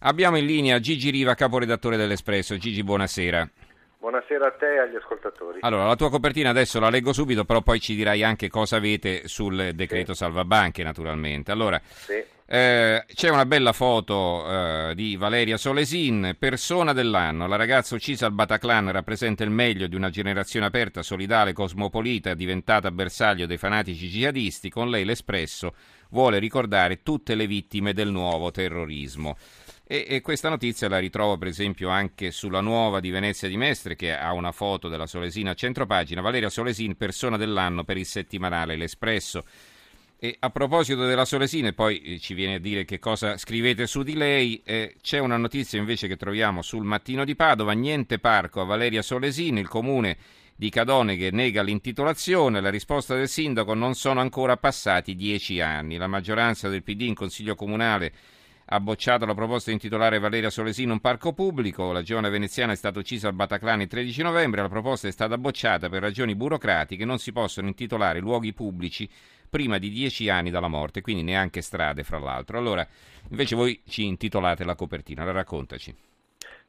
Abbiamo in linea Gigi Riva, caporedattore dell'Espresso. Gigi, buonasera. Buonasera a te e agli ascoltatori. Allora, la tua copertina adesso la leggo subito, però poi ci dirai anche cosa avete sul decreto sì. salvabanche, naturalmente. Allora, sì. eh, c'è una bella foto eh, di Valeria Solesin, persona dell'anno. La ragazza uccisa al Bataclan rappresenta il meglio di una generazione aperta, solidale, cosmopolita, diventata bersaglio dei fanatici jihadisti. Con lei l'Espresso vuole ricordare tutte le vittime del nuovo terrorismo. E, e, questa notizia la ritrovo per esempio anche sulla nuova di Venezia di Mestre che ha una foto della Solesina a centropagina, Valeria Solesin, persona dell'anno per il settimanale L'Espresso. E a proposito della Solesina, poi eh, ci viene a dire che cosa scrivete su di lei, eh, c'è una notizia invece che troviamo sul Mattino di Padova, niente parco a Valeria Solesin, il comune di Cadone che nega l'intitolazione, la risposta del sindaco non sono ancora passati dieci anni, la maggioranza del PD in Consiglio Comunale ha bocciato la proposta di intitolare Valeria Solesino un parco pubblico. La giovane veneziana è stata uccisa al Bataclan il 13 novembre. La proposta è stata bocciata per ragioni burocratiche. Non si possono intitolare luoghi pubblici prima di dieci anni dalla morte, quindi neanche strade, fra l'altro. Allora, invece voi ci intitolate la copertina. La raccontaci.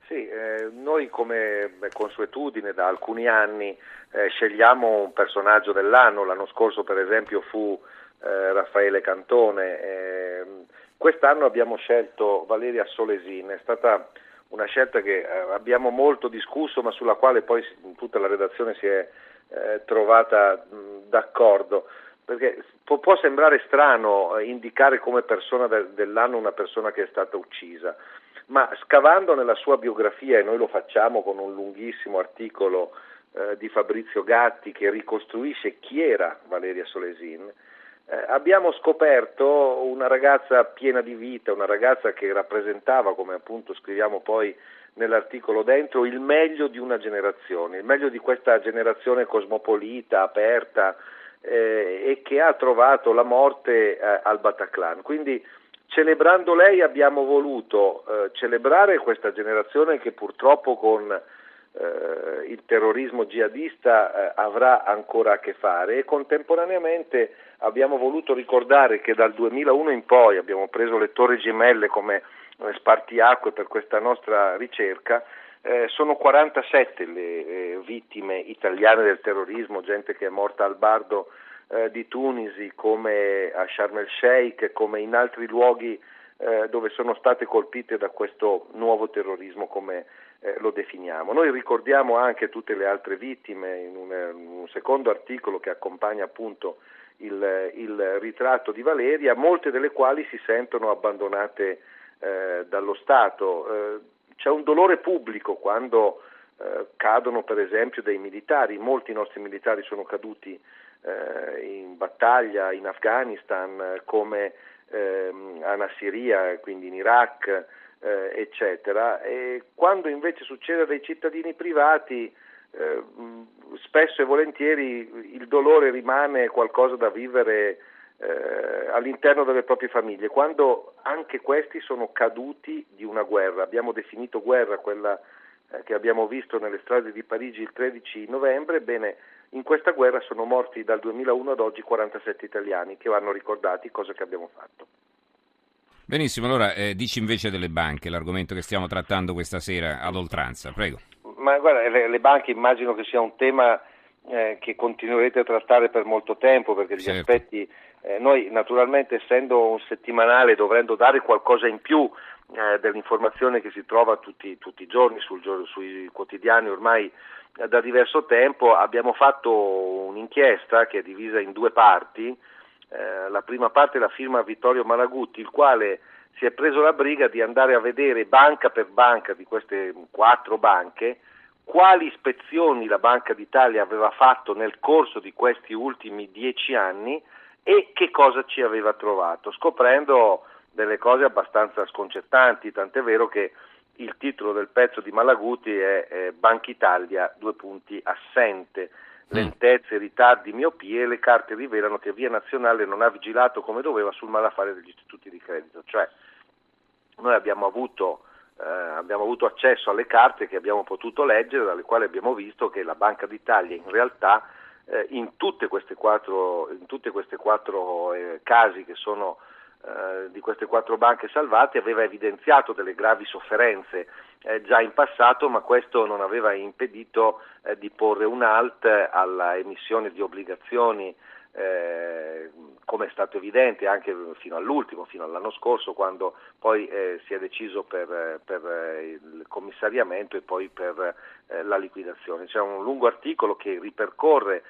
Sì, eh, noi come consuetudine da alcuni anni eh, scegliamo un personaggio dell'anno. L'anno scorso, per esempio, fu eh, Raffaele Cantone ehm, Quest'anno abbiamo scelto Valeria Solesin, è stata una scelta che eh, abbiamo molto discusso ma sulla quale poi tutta la redazione si è eh, trovata d'accordo. Perché può, sembrare strano eh, indicare come persona de, dell'anno una persona che è stata uccisa, ma scavando nella sua biografia, e noi lo facciamo con un lunghissimo articolo di Fabrizio Gatti che ricostruisce chi era Valeria Solesin, eh, abbiamo scoperto una ragazza piena di vita, una ragazza che rappresentava, come appunto scriviamo poi nell'articolo dentro, il meglio di una generazione, il meglio di questa generazione cosmopolita, aperta eh, e che ha trovato la morte eh, al Bataclan. Quindi celebrando lei abbiamo voluto eh, celebrare questa generazione che purtroppo con eh, il terrorismo jihadista eh, avrà ancora a che fare. E contemporaneamente abbiamo voluto ricordare che dal 2001 in poi abbiamo preso le torri gemelle come eh, spartiacque per questa nostra ricerca, eh, sono 47 le eh, vittime italiane del terrorismo, gente che è morta al bardo eh, di Tunisi come a Sharm el Sheikh, come in altri luoghi eh, dove sono state colpite da questo nuovo terrorismo come eh, lo definiamo. Noi ricordiamo anche tutte le altre vittime in un, in un secondo articolo che accompagna appunto il, il, ritratto di Valeria, molte delle quali si sentono abbandonate eh, dallo Stato. Eh, c'è un dolore pubblico quando eh, cadono per esempio dei militari, molti nostri militari sono caduti eh, in battaglia in Afghanistan come ehm, a Nassiria, quindi in Iraq, eh, eccetera. E quando invece succede a dei cittadini privati, eh, spesso e volentieri il dolore rimane qualcosa da vivere eh, all'interno delle proprie famiglie, quando anche questi sono caduti di una guerra. Abbiamo definito guerra quella eh, che abbiamo visto nelle strade di Parigi il 13 novembre, bene, in questa guerra sono morti dal 2001 ad oggi 47 italiani che vanno ricordati, cosa che abbiamo fatto. Benissimo, allora eh, dici invece delle banche, l'argomento che stiamo trattando questa sera ad oltranza, prego. Ma guarda, le, le banche immagino che sia un tema eh, che continuerete a trattare per molto tempo perché gli certo. aspetti, eh, noi naturalmente essendo un settimanale dovendo dare qualcosa in più eh, dell'informazione che si trova tutti, tutti i giorni sul, sui quotidiani ormai da diverso tempo, abbiamo fatto un'inchiesta che è divisa in due parti. Eh, la prima parte la firma Vittorio Malagutti, il quale si è preso la briga di andare a vedere banca per banca di queste quattro banche quali ispezioni la Banca d'Italia aveva fatto nel corso di questi ultimi dieci anni e che cosa ci aveva trovato, scoprendo delle cose abbastanza sconcertanti, tant'è vero che il titolo del pezzo di Malaguti è, è Banca Italia, due punti, assente. Mm. lentezze, ritardi, miopie, le carte rivelano che Via Nazionale non ha vigilato come doveva sul malaffare degli istituti di credito. Cioè, noi abbiamo avuto, eh, abbiamo avuto accesso alle carte che abbiamo potuto leggere, dalle quali abbiamo visto che la Banca d'Italia in realtà eh, in tutte queste quattro, in tutte queste quattro eh, casi che sono eh, di queste quattro banche salvate aveva evidenziato delle gravi sofferenze eh, già in passato, ma questo non aveva impedito eh, di porre un halt alla emissione di obbligazioni eh, come è stato evidente anche fino all'ultimo, fino all'anno scorso, quando poi eh, si è deciso per, per eh, il commissariamento e poi per eh, la liquidazione. C'è un lungo articolo che ripercorre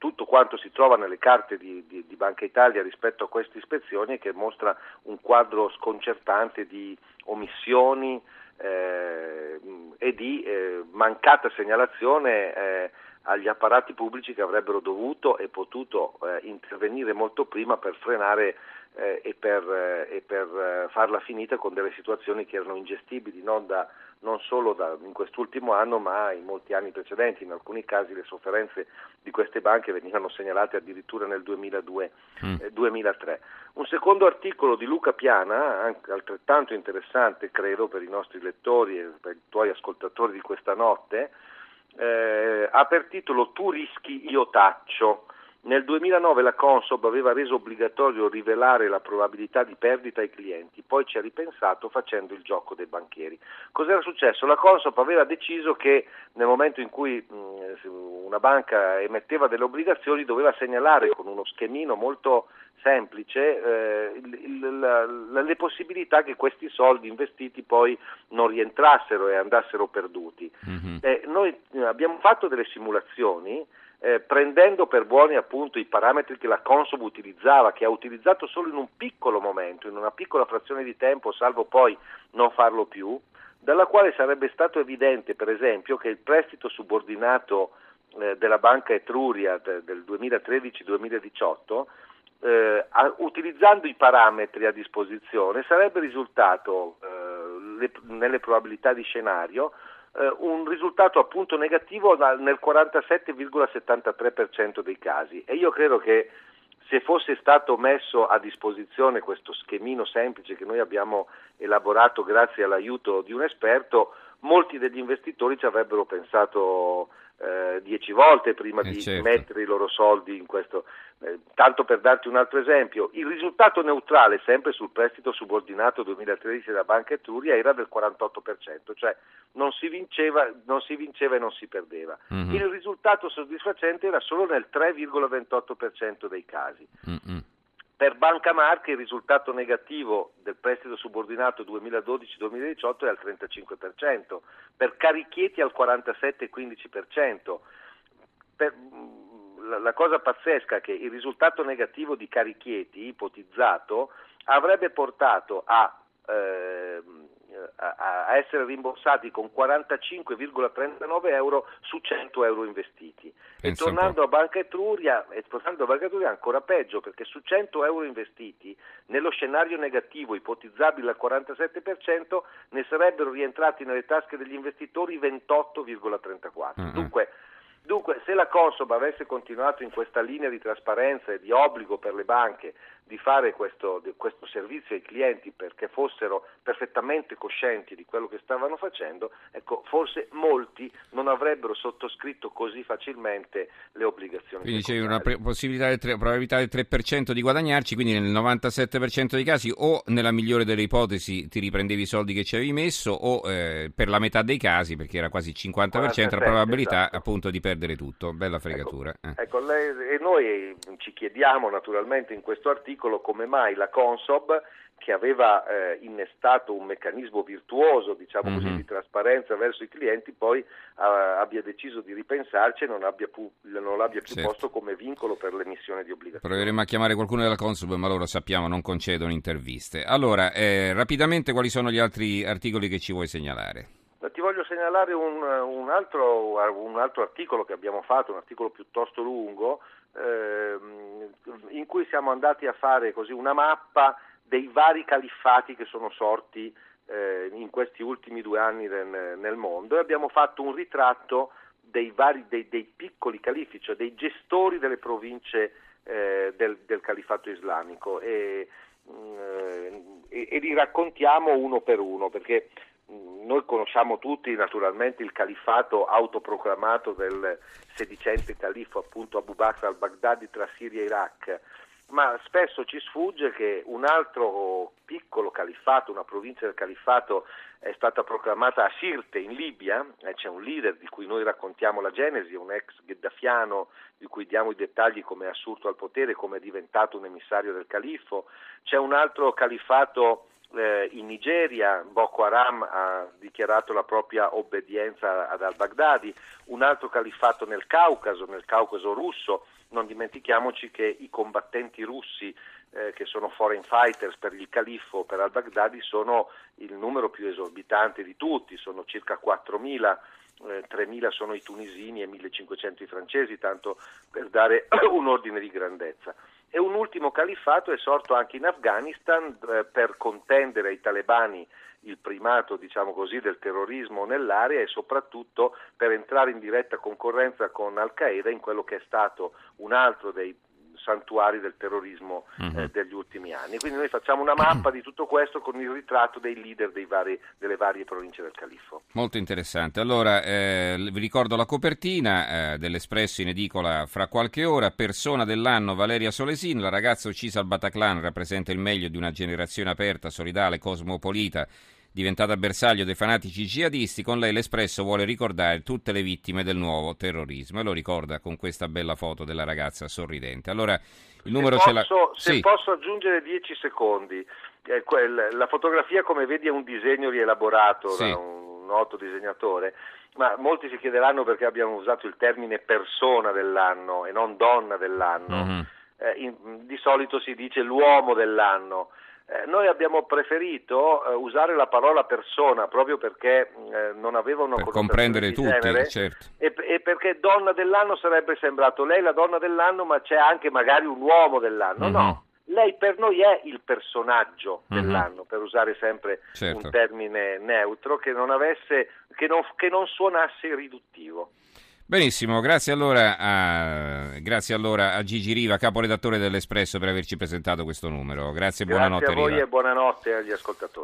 tutto quanto si trova nelle carte di, di, di, Banca Italia rispetto a queste ispezioni che mostra un quadro sconcertante di omissioni eh, e di eh, mancata segnalazione eh, agli apparati pubblici che avrebbero dovuto e potuto eh, intervenire molto prima per frenare eh, e per, eh, e per farla finita con delle situazioni che erano ingestibili non da non solo da, in quest'ultimo anno ma in molti anni precedenti. In alcuni casi le sofferenze di queste banche venivano segnalate addirittura nel 2002, mm. eh, 2003. Un secondo articolo di Luca Piana, anche altrettanto interessante credo per i nostri lettori e per i tuoi ascoltatori di questa notte, eh, ha per titolo Tu rischi, io taccio. Nel 2009 la Consob aveva reso obbligatorio rivelare la probabilità di perdita ai clienti, poi ci ha ripensato facendo il gioco dei banchieri. Cos'era successo? La Consob aveva deciso che nel momento in cui mh, una banca emetteva delle obbligazioni doveva segnalare con uno schemino molto semplice eh, la, le possibilità che questi soldi investiti poi non rientrassero e andassero perduti. Mm-hmm. Eh, noi abbiamo fatto delle simulazioni eh, prendendo per buoni appunto i parametri che la Consob utilizzava, che ha utilizzato solo in un piccolo momento, in una piccola frazione di tempo, salvo poi non farlo più, dalla quale sarebbe stato evidente per esempio che il prestito subordinato eh, della banca Etruria de, del 2013-2018 eh, a, utilizzando i parametri a disposizione sarebbe risultato eh, le, nelle probabilità di scenario eh, un risultato appunto negativo nel 47,73% dei casi. E io credo che se fosse stato messo a disposizione questo schemino semplice che noi abbiamo elaborato grazie all'aiuto di un esperto, molti degli investitori ci avrebbero pensato eh, dieci volte prima eh di certo. mettere i loro soldi in questo. Eh, tanto per darti un altro esempio, il risultato neutrale sempre sul prestito subordinato 2013 della Banca Etruria era del 48%, cioè non si vinceva, non si vinceva e non si perdeva. Mm-hmm. Il risultato soddisfacente era solo nel 3,28% dei casi. Mm-hmm. Per Banca Marche il risultato negativo del prestito subordinato 2012-2018 è al 35%, per Carichietti al 47,15%. Per, la, la, cosa pazzesca è che il risultato negativo di Carichietti ipotizzato avrebbe portato a eh, a, essere rimborsati con 45,39 euro su 100 euro investiti. Penso e tornando a Banca Etruria, e tornando a Banca Etruria è ancora peggio perché su 100 euro investiti nello scenario negativo ipotizzabile al 47% ne sarebbero rientrati nelle tasche degli investitori 28,34. Mm-hmm. Dunque Dunque, se la Consob avesse continuato in questa linea di trasparenza e di obbligo per le banche di fare questo, questo, servizio ai clienti perché fossero perfettamente coscienti di quello che stavano facendo, ecco, forse molti non avrebbero sottoscritto così facilmente le obbligazioni. Quindi c'è una pre- possibilità del tre, probabilità del 3% di guadagnarci, quindi nel 97% dei casi o nella migliore delle ipotesi ti riprendevi i soldi che ci avevi messo o eh, per la metà dei casi, perché era quasi il 50%, 47, la probabilità esatto. appunto di perdere tutto. Bella ecco, fregatura. Ecco, eh. ecco lei, e noi ci chiediamo naturalmente in questo articolo come mai la Consob che aveva eh, innestato un meccanismo virtuoso diciamo mm-hmm. così, di trasparenza verso i clienti, poi eh, abbia deciso di ripensarci e non, abbia pu- non l'abbia più certo. posto come vincolo per l'emissione di obbligazioni. Proveremo a chiamare qualcuno della Consob, ma loro sappiamo non concedono interviste. Allora, eh, rapidamente quali sono gli altri articoli che ci vuoi segnalare? Segnalare un, un, altro, un altro articolo che abbiamo fatto, un articolo piuttosto lungo, ehm, in cui siamo andati a fare così una mappa dei vari califfati che sono sorti eh, in questi ultimi due anni nel, nel, mondo. E abbiamo fatto un ritratto dei, vari, dei, dei piccoli califi, cioè dei gestori delle province eh, del, del, califato islamico. E, eh, e, e li raccontiamo uno per uno perché noi conosciamo tutti naturalmente il califfato autoproclamato del sedicente califfo appunto Abu Bakr al-Baghdadi tra Siria e Iraq, ma spesso ci sfugge che un altro piccolo califfato, una provincia del califfato è stata proclamata a Sirte in Libia, c'è un leader di cui noi raccontiamo la genesi, un ex gheddafiano di cui diamo i dettagli come è assurto al potere, come è diventato un emissario del califfo, c'è un altro califfato eh, in Nigeria, Boko Haram ha dichiarato la propria obbedienza ad al-Baghdadi, un altro califfato nel Caucaso, nel Caucaso russo, non dimentichiamoci che i combattenti russi eh, che sono foreign fighters per il califfo, per al-Baghdadi, sono il numero più esorbitante di tutti, sono circa 4.000. Eh, 3.000 sono i tunisini e 1.500 i francesi, tanto per dare un ordine di grandezza. E un ultimo califfato è sorto anche in Afghanistan eh, per contendere ai talebani il primato diciamo così, del terrorismo nell'area e soprattutto per entrare in diretta concorrenza con Al-Qaeda in quello che è stato un altro dei santuari del terrorismo eh, degli ultimi anni. Quindi noi facciamo una mappa di tutto questo con il ritratto dei leader dei vari, delle varie province del Califfo. Molto interessante. Allora, eh, vi ricordo la copertina eh, dell'Espresso in edicola fra qualche ora. Persona dell'anno Valeria Solesin, la ragazza uccisa al Bataclan, rappresenta il meglio di una generazione aperta, solidale, cosmopolita diventata bersaglio dei fanatici jihadisti, con lei l'Espresso vuole ricordare tutte le vittime del nuovo terrorismo e lo ricorda con questa bella foto della ragazza sorridente. Allora, il numero se ce l'ha... Se sì. posso aggiungere 10 secondi, eh, quel, la fotografia come vedi è un disegno rielaborato sì. da un noto disegnatore, ma molti si chiederanno perché abbiamo usato il termine persona dell'anno e non donna dell'anno. Mm-hmm. Eh, in, di solito si dice l'uomo dell'anno. Eh, noi abbiamo preferito eh, usare la parola persona proprio perché eh, non avevano per comprendere tutti, genere, certo. e, e, perché donna dell'anno sarebbe sembrato lei la donna dell'anno, ma c'è anche magari un uomo dell'anno. Mm-hmm. No, lei per noi è il personaggio mm-hmm. dell'anno, per usare sempre certo. un termine neutro che non, avesse, che non, che non suonasse riduttivo. Benissimo, grazie allora, a, grazie allora a Gigi Riva, caporedattore dell'Espresso, per averci presentato questo numero. Grazie e buonanotte. Grazie a voi Riva. e buonanotte agli ascoltatori.